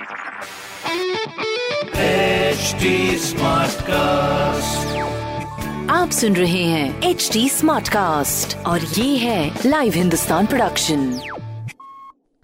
HD Smartcast. आप सुन रहे हैं एच डी स्मार्ट कास्ट और ये है लाइव हिंदुस्तान प्रोडक्शन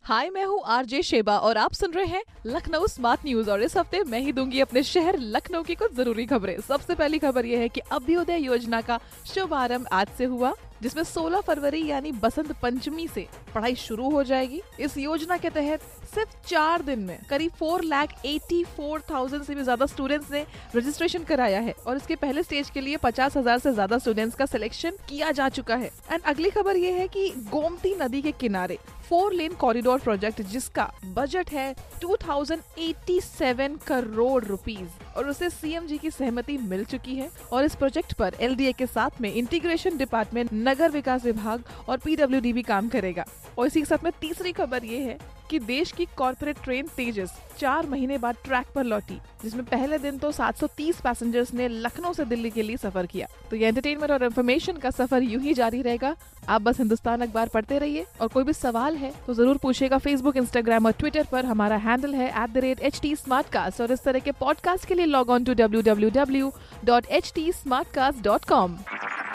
हाय मैं हूँ आरजे शेबा और आप सुन रहे हैं लखनऊ स्मार्ट न्यूज़ और इस हफ़्ते मैं ही दूँगी अपने शहर लखनऊ की कुछ ज़रूरी खबरें। सबसे पहली खबर ये है कि अभ्युदय योजना का शुभारंभ आज से हुआ। जिसमें 16 फरवरी यानी बसंत पंचमी से पढ़ाई शुरू हो जाएगी। इस योजना के तहत सिर्फ़ चार दिन में करीब four lakh eighty four thousand से भी ज़्यादा स्टूडेंट्स ने रजिस्ट्रेशन कराया है और इसके पहले स्टेज के लिए पचास हज़ार से ज़्यादा स्टूडेंट्स का सिलेक्शन किया जा चुका है। एंड अगली खबर ये है कि गोमती नदी के किनारे फोर लेन कॉरिडोर प्रोजेक्ट जिसका बजट है 2087 करोड़ रुपीस और उसे सीएम जी की सहमति मिल चुकी है और इस प्रोजेक्ट पर एलडीए के साथ में इंटीग्रेशन डिपार्टमेंट नगर विकास विभाग और पीडब्ल्यूडी भी काम करेगा। और इसी के साथ में तीसरी खबर ये है कि देश की कॉरपोरेट ट्रेन तेजस चार महीने बाद ट्रैक पर लौटी, जिसमें पहले दिन तो 730 पैसेंजर्स ने लखनऊ से दिल्ली के लिए सफ़र किया। तो ये एंटरटेनमेंट और इन्फॉर्मेशन का सफ़र यूँ ही जारी रहेगा। आप बस हिंदुस्तान अखबार पढ़ते रहिए। और कोई भी सवाल है तो ज़रूर पूछेगा फेसबुक इंस्टाग्राम और ट्विटर पर। हमारा हैंडल है एट और इस तरह के पॉडकास्ट के लिए log on to W W W dot H T dot com